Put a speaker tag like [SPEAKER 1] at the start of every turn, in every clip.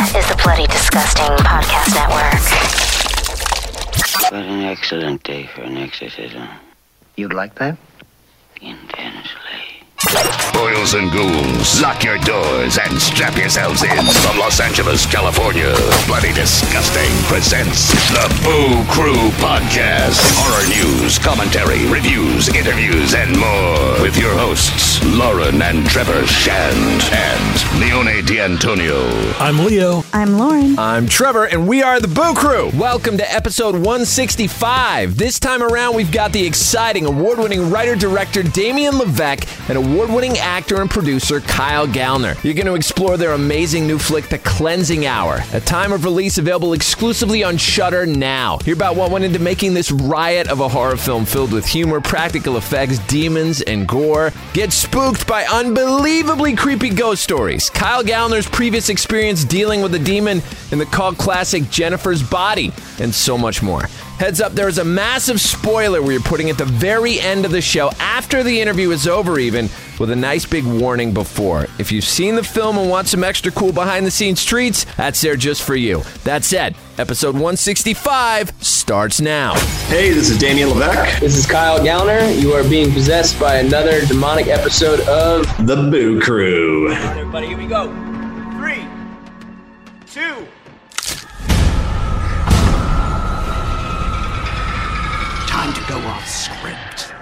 [SPEAKER 1] is the Bloody Disgusting Podcast Network.
[SPEAKER 2] What an excellent day for an exorcism.
[SPEAKER 3] You'd like that?
[SPEAKER 2] Intensely.
[SPEAKER 4] Boils and ghouls, lock your doors and strap yourselves in. From Los Angeles, California, Bloody Disgusting presents the Boo Crew Podcast. Horror news, commentary, reviews, interviews, and more. With your hosts, Lauren and Trevor Shand and Leone D'Antonio.
[SPEAKER 5] I'm Leo.
[SPEAKER 6] I'm Lauren.
[SPEAKER 7] I'm Trevor, and we are the Boo Crew. Welcome to episode 165. This time around, we've got the exciting award winning writer director Damien LeVeck and award winning actor and producer Kyle Gallner. You're going to explore their amazing new flick, The Cleansing Hour, a time of release available exclusively on Shudder now. Hear about what went into making this riot of a horror film filled with humor, practical effects, demons, and gore. Get spooked by unbelievably creepy ghost stories. Kyle Gallner's previous experience dealing with a demon in the cult classic Jennifer's Body, and so much more. Heads up, there is a massive spoiler we are putting at the very end of the show, after the interview is over, even, with a nice big warning before. If you've seen the film and want some extra cool behind the scenes treats, that's there just for you. That said, episode 165 starts now.
[SPEAKER 8] Hey, this is Damien LeVeck,
[SPEAKER 9] This is Kyle Gallner. You are being possessed by another demonic episode of.
[SPEAKER 8] the Boo Crew.
[SPEAKER 9] Everybody, here we go. Three, two.
[SPEAKER 3] Time to go off script.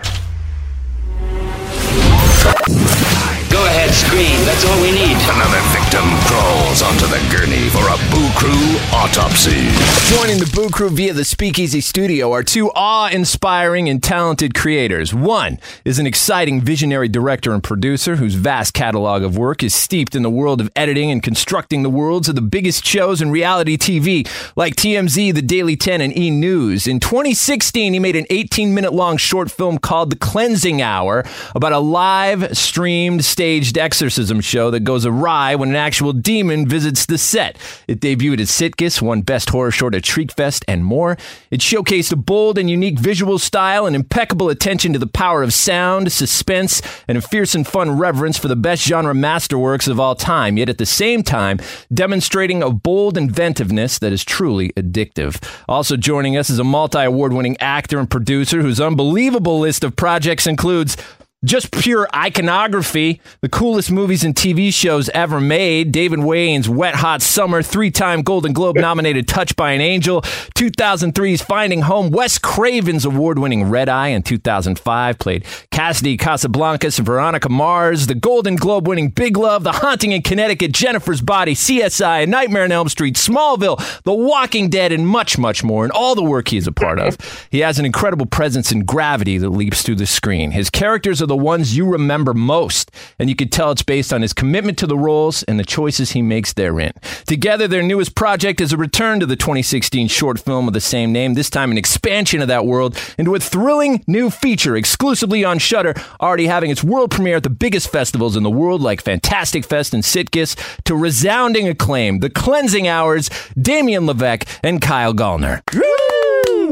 [SPEAKER 2] Go ahead, scream. That's all we need.
[SPEAKER 4] Another victim crawls onto the gurney for a Boo Crew autopsy.
[SPEAKER 7] Joining the Boo Crew via the Speakeasy Studio are two awe inspiring and talented creators. One is an exciting visionary director and producer whose vast catalog of work is steeped in the world of editing and constructing the worlds of the biggest shows in reality TV, like TMZ, The Daily 10, and E! News. In 2016, he made an 18 minute long short film called The Cleansing Hour about a live streamed staged exorcism show that goes awry when an actual demon visits the set. It debuted at Sitges, won Best Horror Short at Shriekfest, and more. It showcased a bold and unique visual style and impeccable attention to the power of sound, suspense, and a fierce and fun reverence for the best genre masterworks of all time, yet at the same time, demonstrating a bold inventiveness that is truly addictive. Also joining us is a multi award winning actor and producer whose unbelievable list of projects includes just pure iconography, the coolest movies and TV shows ever made. David Wain's Wet Hot Summer, three time Golden Globe nominated Touched by an Angel, 2003's Finding Home, Wes Craven's award winning Red Eye in 2005, played Cassidy Casablancas Veronica Mars, the Golden Globe winning Big Love, The Haunting in Connecticut, Jennifer's Body, CSI, Nightmare on Elm Street, Smallville, The Walking Dead, and much, much more, and all the work he is a part of. He has an incredible presence and gravity that leaps through the screen. His characters are the ones you remember most, and you can tell it's based on his commitment to the roles and the choices he makes therein. Together, their newest project is a return to the 2016 short film of the same name, this time an expansion of that world into a thrilling new feature exclusively on Shudder, already having its world premiere at the biggest festivals in the world like Fantastic Fest and Sitges, to resounding acclaim, The Cleansing Hours, Damien LeVeck, and Kyle Gallner.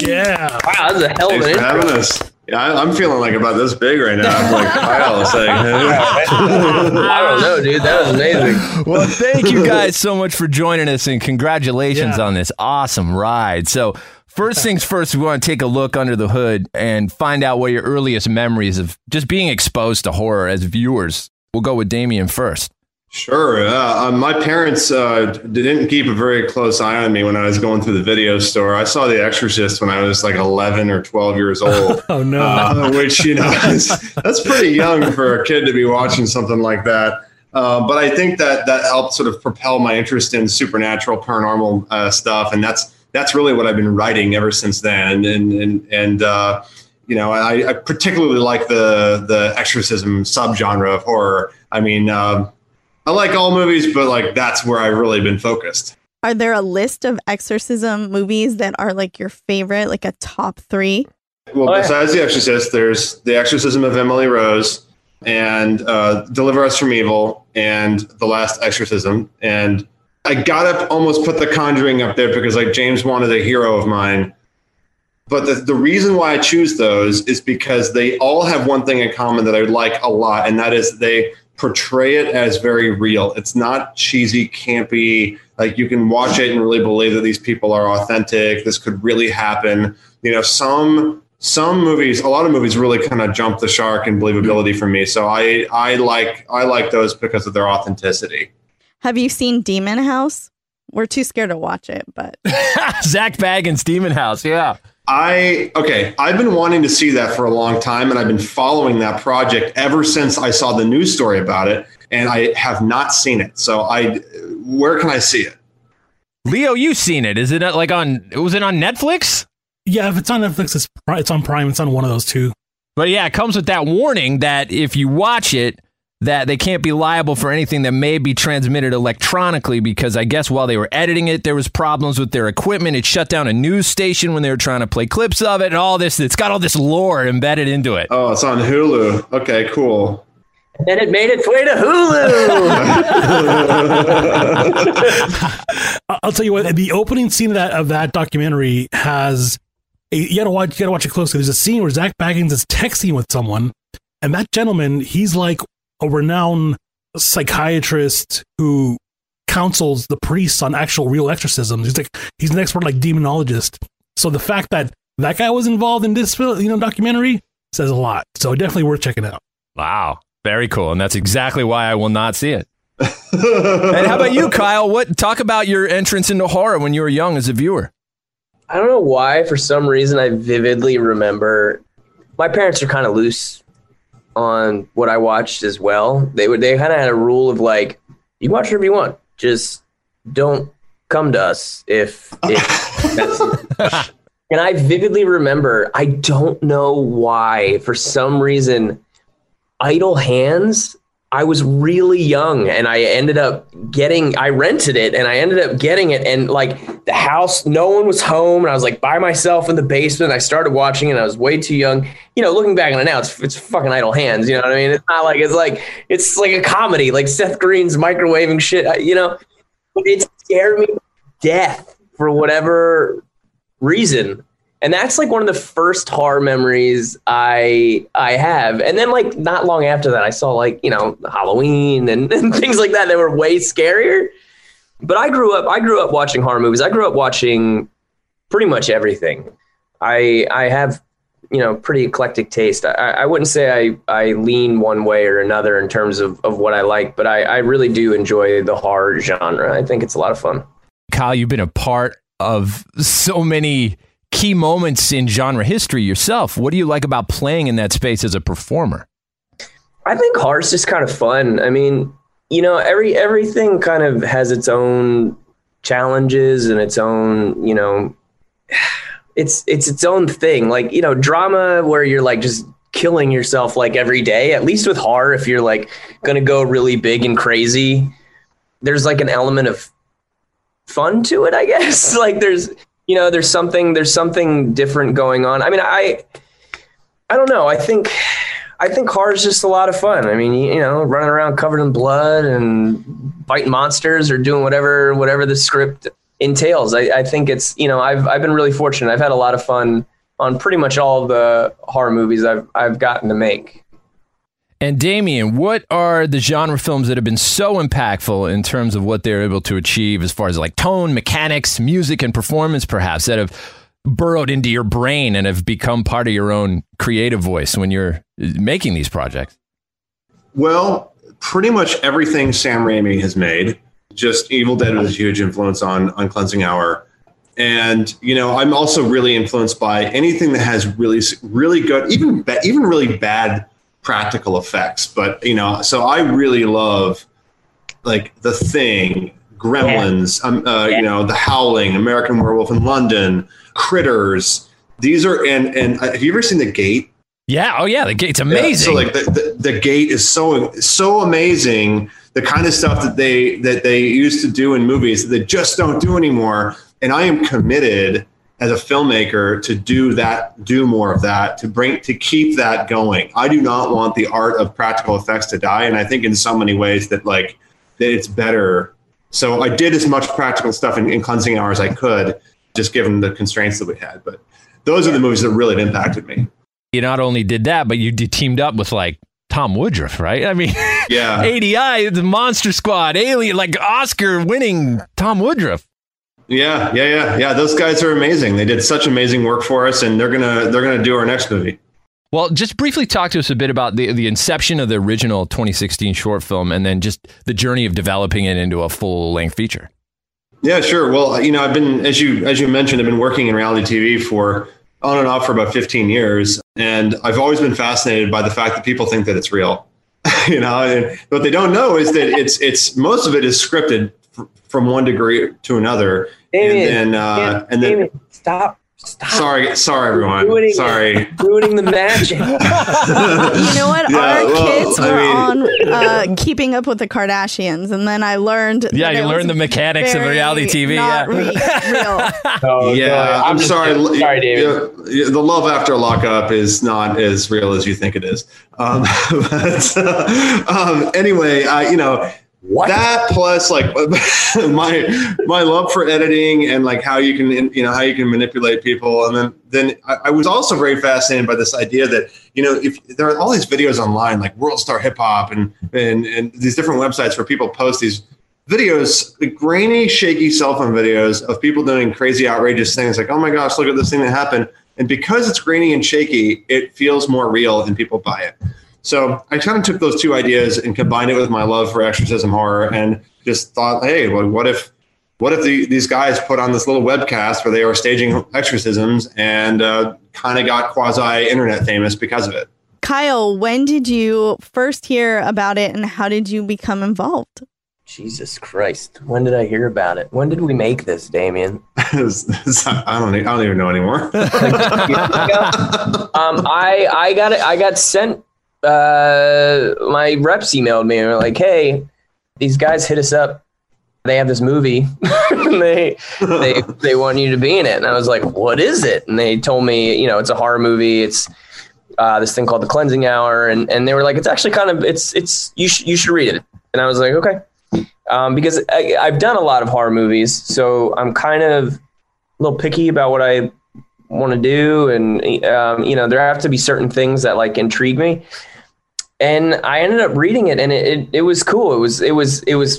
[SPEAKER 5] Yeah.
[SPEAKER 9] Wow, that's a hell of
[SPEAKER 8] Thanks
[SPEAKER 9] an
[SPEAKER 8] for
[SPEAKER 9] intro.
[SPEAKER 8] Having us. Yeah, I, I'm feeling like about this big right now. I'm like Kyle saying,
[SPEAKER 9] I don't know, dude. That was amazing.
[SPEAKER 7] Well, thank you guys so much for joining us and congratulations
[SPEAKER 5] Yeah.
[SPEAKER 7] on this awesome ride. So, first things first, we want to take a look under the hood and find out what your earliest memories of just being exposed to horror as viewers. We'll go with Damien first.
[SPEAKER 8] Sure. Uh, my parents uh, didn't keep a very close eye on me when I was going through the video store. I saw The Exorcist when I was like 11 or 12 years old.
[SPEAKER 5] Oh no.
[SPEAKER 8] uh, which you know is, that's pretty young for a kid to be watching something like that. Uh, but I think that that helped sort of propel my interest in supernatural, paranormal uh, stuff, and that's that's really what I've been writing ever since then. And and and uh, you know, I, I particularly like the the exorcism subgenre of horror. I mean, um I like all movies, but like that's where I've really been focused.
[SPEAKER 6] Are there a list of exorcism movies that are like your favorite, like a top three?
[SPEAKER 8] Well,
[SPEAKER 9] Oh, yeah.
[SPEAKER 8] besides The Exorcist, there's The Exorcism of Emily Rose and uh, Deliver Us from Evil and The Last Exorcism. And I gotta almost put The Conjuring up there because like James wanted a hero of mine. But the, the reason why I choose those is because they all have one thing in common that I like a lot, and that is they portray it as very real. It's not cheesy, campy. Like you can watch it and really believe that these people are authentic. This could really happen. You know, some some movies, a lot of movies really kind of jump the shark in believability for me. So I I like I like those because of their authenticity.
[SPEAKER 6] Have you seen Demon House? We're too scared to watch it, but
[SPEAKER 7] Zak Bagans, Demon House. Yeah.
[SPEAKER 8] I okay, I've been wanting to see that for a long time and I've been following that project ever since I saw the news story about it and I have not seen it. So I where can I see it?
[SPEAKER 7] Leo, you've seen it. Is it uh, like on was it on Netflix?
[SPEAKER 5] Yeah, if it's on Netflix, it's it's on Prime. It's on one of those two.
[SPEAKER 7] But yeah, it comes with that warning that if you watch it, that they can't be liable for anything that may be transmitted electronically because I guess while they were editing it, there was problems with their equipment. It shut down a news station when they were trying to play clips of it and all this. It's got all this lore embedded into it.
[SPEAKER 8] Oh, it's on Hulu. Okay, cool.
[SPEAKER 9] And then it made its way to Hulu.
[SPEAKER 5] I- I'll tell you what. The opening scene of that of that documentary has. a- You gotta watch. You gotta watch it closely. There's a scene where Zak Bagans is texting with someone, and that gentleman, he's like a renowned psychiatrist who counsels the priests on actual real exorcisms. He's like he's an expert like demonologist. So the fact that that guy was involved in this you know documentary says a lot. So definitely worth checking out.
[SPEAKER 7] Wow. Very cool. And that's exactly why I will not see it. and how about you, Kyle? What talk about your entrance into horror when you were young as a viewer?
[SPEAKER 9] I don't know why. For some reason, I vividly remember my parents are kind of loose on what I watched as well. They would they kind of had a rule of like, you watch whatever you want, just don't come to us if if and I vividly remember. I don't know why. For some reason, Idle Hands. I was really young and I ended up getting I rented it and I ended up getting it and like the house no one was home and I was like by myself in the basement. I started watching and I was way too young. You know looking back on it now it's it's fucking idle hands you know what I mean? It's not like it's like it's like a comedy like Seth Green's microwaving shit you know? It scared me to death for whatever reason and that's like one of the first horror memories I I have. And then like not long after that, I saw like you know Halloween and, and things like that that were way scarier. But I grew up I grew up watching horror movies. I grew up watching pretty much everything. I I have you know pretty eclectic taste. I, I wouldn't say I I lean one way or another in terms of, of what I like, but I, I really do enjoy the horror genre. I think it's a lot of fun.
[SPEAKER 7] Kyle, you've been a part of so many key moments in genre history yourself. What do you like about playing in that space as a performer?
[SPEAKER 9] I think horror's just kind of fun. I mean, you know, every everything kind of has its own challenges and its own, you know, it's it's its own thing. Like, you know, drama where you're like just killing yourself like every day, at least with horror if you're like going to go really big and crazy, there's like an element of fun to it, I guess. like there's you know, there's something there's something different going on. I mean, I I don't know. I think I think horror is just a lot of fun. I mean, you, know, running around covered in blood and fighting monsters or doing whatever whatever the script entails. I, I think it's you know I've I've been really fortunate. I've had a lot of fun on pretty much all the horror movies I've I've gotten to make.
[SPEAKER 7] And Damien, what are the genre films that have been so impactful in terms of what they're able to achieve as far as like tone, mechanics, music, and performance, perhaps, that have burrowed into your brain and have become part of your own creative voice when you're uh, making these projects?
[SPEAKER 8] Well, pretty much everything Sam Raimi has made. Just Evil Dead was a huge influence on on Cleansing Hour. And you know, I'm also really influenced by anything that has really really good even even really bad practical effects. But you know, so I really love like The Thing, Gremlins, um, uh, you know, The Howling, American Werewolf in London, Critters. These are and and uh, have you ever seen The Gate?
[SPEAKER 7] Yeah. Oh, yeah. The gate's
[SPEAKER 8] Yeah,
[SPEAKER 7] amazing.
[SPEAKER 8] so like the, the, the gate is so so amazing. The kind of stuff that they that they used to do in movies that they just don't do anymore. And I am committed as a filmmaker to do that, do more of that, to bring to keep that going. I do not want the art of practical effects to die. And I think in so many ways that like that it's better. So I did as much practical stuff in, in cleansing hour as I could, just given the constraints that we had. But those are the movies that really impacted me.
[SPEAKER 7] you not only did that, but you did, teamed up with like Tom Woodruff, right? I mean,
[SPEAKER 8] Yeah.
[SPEAKER 7] ADI, the Monster Squad, Alien, like Oscar winning Tom Woodruff.
[SPEAKER 8] Yeah, yeah, yeah, yeah. Those guys are amazing. They did such amazing work for us, and they're gonna they're gonna do our next movie.
[SPEAKER 7] Well, just briefly talk to us a bit about the the inception of the original 2016 short film, and then just the journey of developing it into a full length feature.
[SPEAKER 8] Yeah, sure. Well, you know, I've been as you as you mentioned, I've been working in reality TV for on and off for about 15 years, and I've always been fascinated by the fact that people think that it's real. you know, and what they don't know is that it's it's most of it is scripted from one degree to another,
[SPEAKER 9] Damien,
[SPEAKER 8] and then uh,
[SPEAKER 9] Damien,
[SPEAKER 8] and then
[SPEAKER 9] Damien, stop. Stop.
[SPEAKER 8] sorry, sorry everyone,
[SPEAKER 9] Ruining it.
[SPEAKER 8] sorry.
[SPEAKER 9] Ruining the magic.
[SPEAKER 6] You know what?
[SPEAKER 8] Yeah,
[SPEAKER 6] Our
[SPEAKER 8] well,
[SPEAKER 6] kids
[SPEAKER 8] I
[SPEAKER 6] were
[SPEAKER 8] mean-
[SPEAKER 6] on uh, Keeping Up with the Kardashians, and then I learned.
[SPEAKER 7] Yeah,
[SPEAKER 6] that
[SPEAKER 7] you learned the mechanics of reality TV,
[SPEAKER 6] Not
[SPEAKER 7] yeah.
[SPEAKER 6] re- real.
[SPEAKER 9] Oh,
[SPEAKER 8] yeah,
[SPEAKER 9] no,
[SPEAKER 8] I'm,
[SPEAKER 9] just
[SPEAKER 8] sorry.
[SPEAKER 9] kidding. Sorry, David.
[SPEAKER 8] Yeah, the love after lockup is not as real as you think it is. Um, but, um, anyway, I, you know,
[SPEAKER 9] What?
[SPEAKER 8] that plus like my my love for editing and like how you can you know how you can manipulate people, and then then I, I was also very fascinated by this idea that you know if there are all these videos online like World Star Hip Hop and and and these different websites where people post these videos, grainy, shaky cell phone videos of people doing crazy, outrageous things like, oh my gosh, look at this thing that happened. And because it's grainy and shaky, it feels more real and people buy it. So I kind of took those two ideas and combined it with my love for exorcism horror and just thought, hey, well, what if what if the, these guys put on this little webcast where they were staging exorcisms and uh, kind of got quasi internet famous because of it?
[SPEAKER 6] Kyle, when did you first hear about it, and how did you become involved?
[SPEAKER 9] Jesus Christ. When did I hear about it? When did we make this, Damien?
[SPEAKER 8] I don't, I don't even know anymore.
[SPEAKER 9] um, I I got it. I got sent. Uh, my reps emailed me and were like, "Hey, these guys hit us up. They have this movie. and they they they want you to be in it." And I was like, "What is it?" And they told me, you know, it's a horror movie. It's uh, this thing called the Cleansing Hour, and and they were like, "It's actually kind of it's it's you should you should read it." And I was like, "Okay." Um, because I, I've done a lot of horror movies, so I'm kind of a little picky about what I want to do and um, you know there have to be certain things that like intrigue me and i ended up reading it and it, it, it was cool. It was it was it was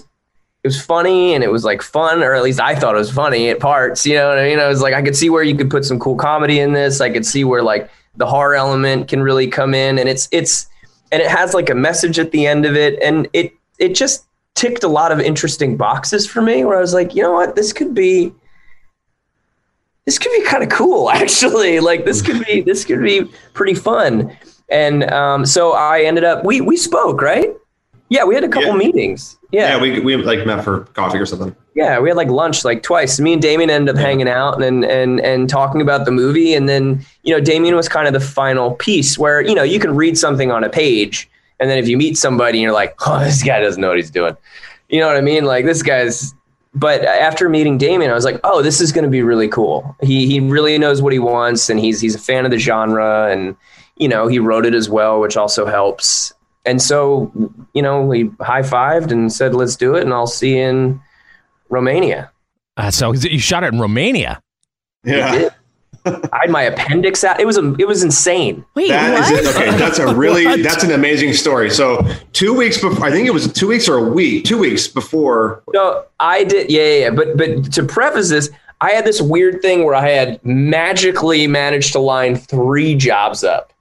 [SPEAKER 9] it was funny and it was like fun or at least i thought it was funny at parts you know what i mean? I was like i could see where you could put some cool comedy in this. I could see where like the horror element can really come in and it's it's and it has like a message at the end of it and it it just ticked a lot of interesting boxes for me where i was like you know what? This could be this could be kind of cool actually. Like this could be this could be pretty fun and um, so i ended up we we spoke right? Yeah we had a couple
[SPEAKER 8] Yeah.
[SPEAKER 9] meetings. Yeah.
[SPEAKER 8] Yeah, we, we like met for coffee or something.
[SPEAKER 9] yeah we had like lunch like twice. Me and damien ended up hanging out and and and talking about the movie. And then you know damien was kind of the final piece where you know you can read something on a page. And then if you meet somebody and you're like oh this guy doesn't know what he's doing. You know what i mean? Like this guy's but after meeting Damien, I was like, "Oh, this is going to be really cool. He he really knows what he wants, and he's he's a fan of the genre, and you know he wrote it as well, which also helps. And so, you know, we high fived and said, "Let's do it," and I'll see you in Romania.
[SPEAKER 7] Uh, so you shot it in Romania.
[SPEAKER 8] Yeah.
[SPEAKER 9] I had my appendix out. It was a, it was insane.
[SPEAKER 6] Wait,
[SPEAKER 8] That
[SPEAKER 6] what?
[SPEAKER 8] is. Okay, that's a really that's an amazing story. So two weeks before, I think it was two weeks or a week, two weeks before.
[SPEAKER 9] No, I did. Yeah, yeah, yeah. But but to preface this, I had this weird thing where I had magically managed to line three jobs up,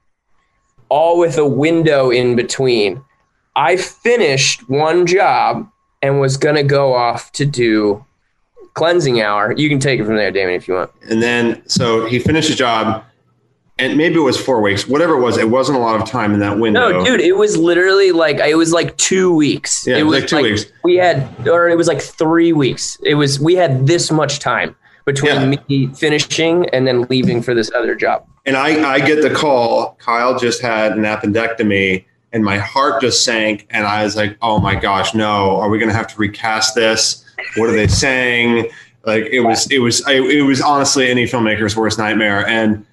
[SPEAKER 9] all with a window in between. I finished one job and was gonna go off to do cleansing hour. You can take it from there, Damien, if you want.
[SPEAKER 8] And then so he finished his job, and maybe it was four weeks, whatever it was. It wasn't a lot of time in that window.
[SPEAKER 9] No, dude, it was literally like it was like two weeks.
[SPEAKER 8] Yeah,
[SPEAKER 9] it
[SPEAKER 8] it was like two weeks.
[SPEAKER 9] We had, or it was like three weeks. It was we had this much time between
[SPEAKER 8] Yeah.
[SPEAKER 9] me finishing and then leaving for this other job.
[SPEAKER 8] And I, I get the call. Kyle just had an appendectomy, and my heart just sank. And I was like, "Oh my gosh, no! Are we going to have to recast this? What are they saying?" Like it was, it was, I, it was honestly any filmmaker's worst nightmare. And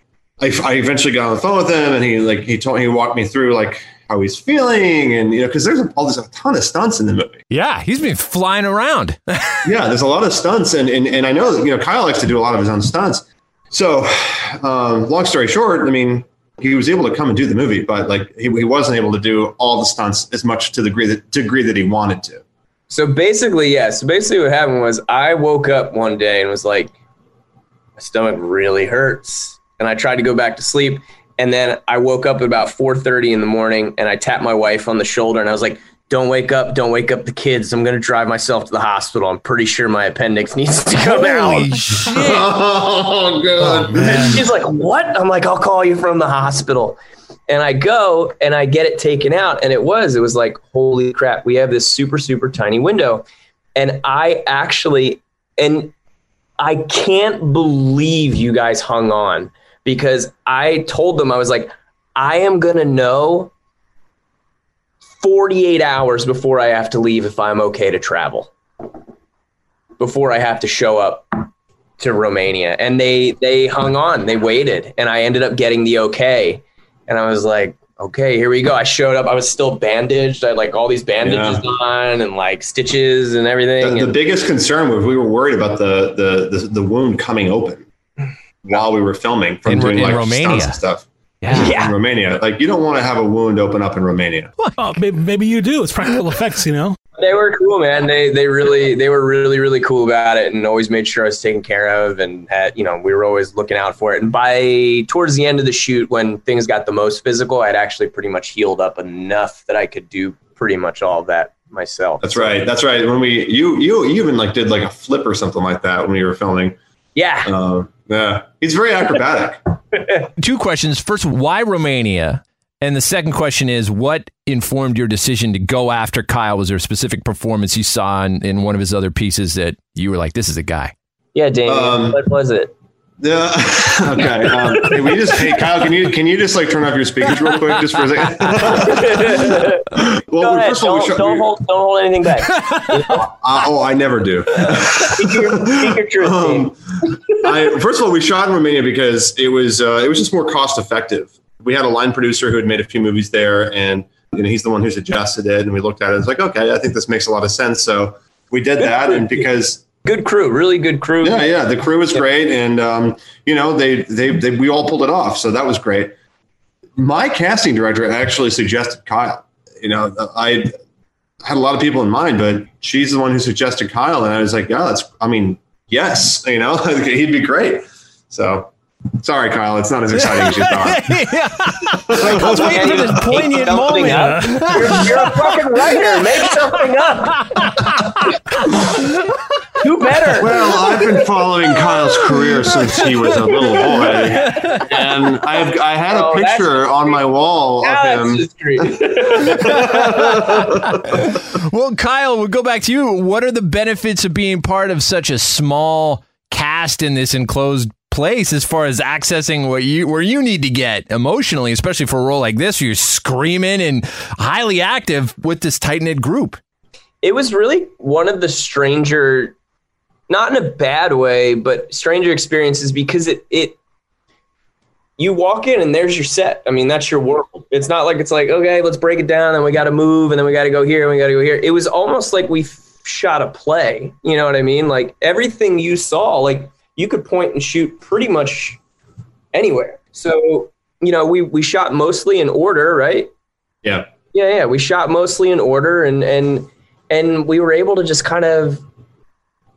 [SPEAKER 8] I, I eventually got on the phone with him, and he like he told he walked me through like how he's feeling, and you know, because there's a, all there's a ton of stunts in the movie.
[SPEAKER 7] Yeah, he's been flying around.
[SPEAKER 8] yeah, there's a lot of stunts, and and, and I know that, you know Kyle likes to do a lot of his own stunts. So, um, long story short, I mean, he was able to come and do the movie, but like he, he wasn't able to do all the stunts as much to the degree that degree that he wanted to.
[SPEAKER 9] So basically, yeah. So basically, what happened was I woke up one day and was like, my stomach really hurts, and I tried to go back to sleep, and then I woke up at about 4:30 in the morning, and I tapped my wife on the shoulder, and I was like, "Don't wake up! Don't wake up the kids! I'm gonna drive myself to the hospital. I'm pretty sure my appendix needs to come out."
[SPEAKER 7] Shit.
[SPEAKER 8] Oh, God.
[SPEAKER 9] Oh, and she's like, "What?" I'm like, "I'll call you from the hospital." And I go and I get it taken out, and it was it was like, "Holy crap! We have this super super tiny window," and I actually and I can't believe you guys hung on because I told them I was like, "I am gonna know." 48 hours before I have to leave if I'm okay to travel. Before I have to show up to Romania. And they they hung on, they waited, and I ended up getting the okay. And I was like, okay, here we go. I showed up. I was still bandaged. I had like all these bandages on and like stitches and everything.
[SPEAKER 8] The, the
[SPEAKER 9] and-
[SPEAKER 8] biggest concern was we were worried about the the the, the wound coming open while we were filming from
[SPEAKER 7] In-
[SPEAKER 8] doing
[SPEAKER 7] in
[SPEAKER 8] like
[SPEAKER 7] Romania.
[SPEAKER 8] stunts and stuff.
[SPEAKER 7] Yeah.
[SPEAKER 9] Yeah.
[SPEAKER 8] In Romania, like you don't want to have a wound open up in Romania.
[SPEAKER 5] Oh, maybe, maybe you do. It's practical effects, you know.
[SPEAKER 9] they were cool, man. They they really they were really really cool about it, and always made sure I was taken care of, and had you know we were always looking out for it. And by towards the end of the shoot, when things got the most physical, I'd actually pretty much healed up enough that I could do pretty much all of that myself.
[SPEAKER 8] That's right. That's right. When we you you you even like did like a flip or something like that when we were filming.
[SPEAKER 9] Yeah.
[SPEAKER 8] Uh, yeah, he's very acrobatic.
[SPEAKER 7] Two questions. First, why Romania? And the second question is, what informed your decision to go after Kyle? Was there a specific performance you saw in, in one of his other pieces that you were like, this is a guy?
[SPEAKER 9] Yeah, Damien.
[SPEAKER 8] Um,
[SPEAKER 9] what was it?
[SPEAKER 8] Yeah. okay. Um, hey, we just hey Kyle, can you can you just like turn off your speakers real quick just for a second? well,
[SPEAKER 9] ahead.
[SPEAKER 8] first of all, we
[SPEAKER 9] Don't, don't hold don't hold anything back.
[SPEAKER 8] uh, oh, I never do.
[SPEAKER 9] Speak your, speak your truth.
[SPEAKER 8] Um, I, first of all, we shot in Romania because it was uh, it was just more cost effective. We had a line producer who had made a few movies there, and you know he's the one who suggested it. And we looked at it, and it's like, okay, I think this makes a lot of sense. So we did that, and because
[SPEAKER 9] good crew, really good crew.
[SPEAKER 8] yeah, yeah, the crew was great, and um, you know they, they they we all pulled it off, so that was great. My casting director actually suggested Kyle. You know, I had a lot of people in mind, but she's the one who suggested Kyle, and I was like, yeah, that's. I mean, yes, you know, he'd be great. So. Sorry, Kyle. It's not as exciting as you thought.
[SPEAKER 7] I was waiting for this poignant
[SPEAKER 9] Something
[SPEAKER 7] moment.
[SPEAKER 9] up. You're, you're a fucking writer. Make something up. Do better.
[SPEAKER 8] Well, I've been following Kyle's career since he was a little boy, and I've I had a
[SPEAKER 9] Oh, that's-
[SPEAKER 8] picture on my wall
[SPEAKER 9] Now
[SPEAKER 8] of
[SPEAKER 9] that's
[SPEAKER 8] him.
[SPEAKER 7] Well, Kyle, we'll go back to you. What are the benefits of being part of such a small cast in this enclosed place as far as accessing what you where you need to get emotionally, especially for a role like this where you're screaming and highly active with this tight knit group?
[SPEAKER 9] it was really one of the stranger not in a bad way but stranger experiences because it it you walk in and there's your set. I mean that's your world. It's not like it's like okay let's break it down and we got to move and then we got to go here and we got to go here. It was almost like we f- shot a play. You know what i mean? Like everything you saw like you could point and shoot pretty much anywhere. So you know we we shot mostly in order right?
[SPEAKER 8] Yeah.
[SPEAKER 9] yeah, yeah. We shot mostly in order, and and and we were able to just kind of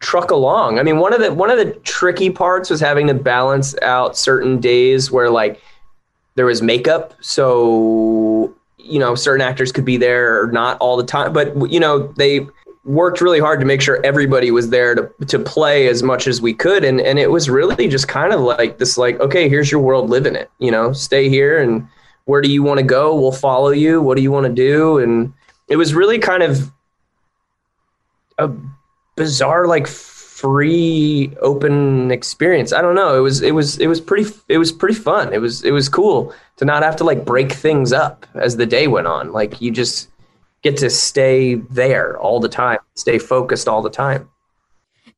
[SPEAKER 9] truck along. I mean, one of the one of the tricky parts was having to balance out certain days where like there was makeup, so you know certain actors could be there or not all the time, but you know they worked really hard to make sure everybody was there to to play as much as we could. And and it was really just kind of like this like okay here's your world live in it you know stay here and where do you want to go? We'll follow you. What do you want to do? And it was really kind of a bizarre like free open experience i don't know it was it was it was pretty it was pretty fun it was it was cool to not have to like break things up as the day went on like you just get to stay there all the time stay focused all the time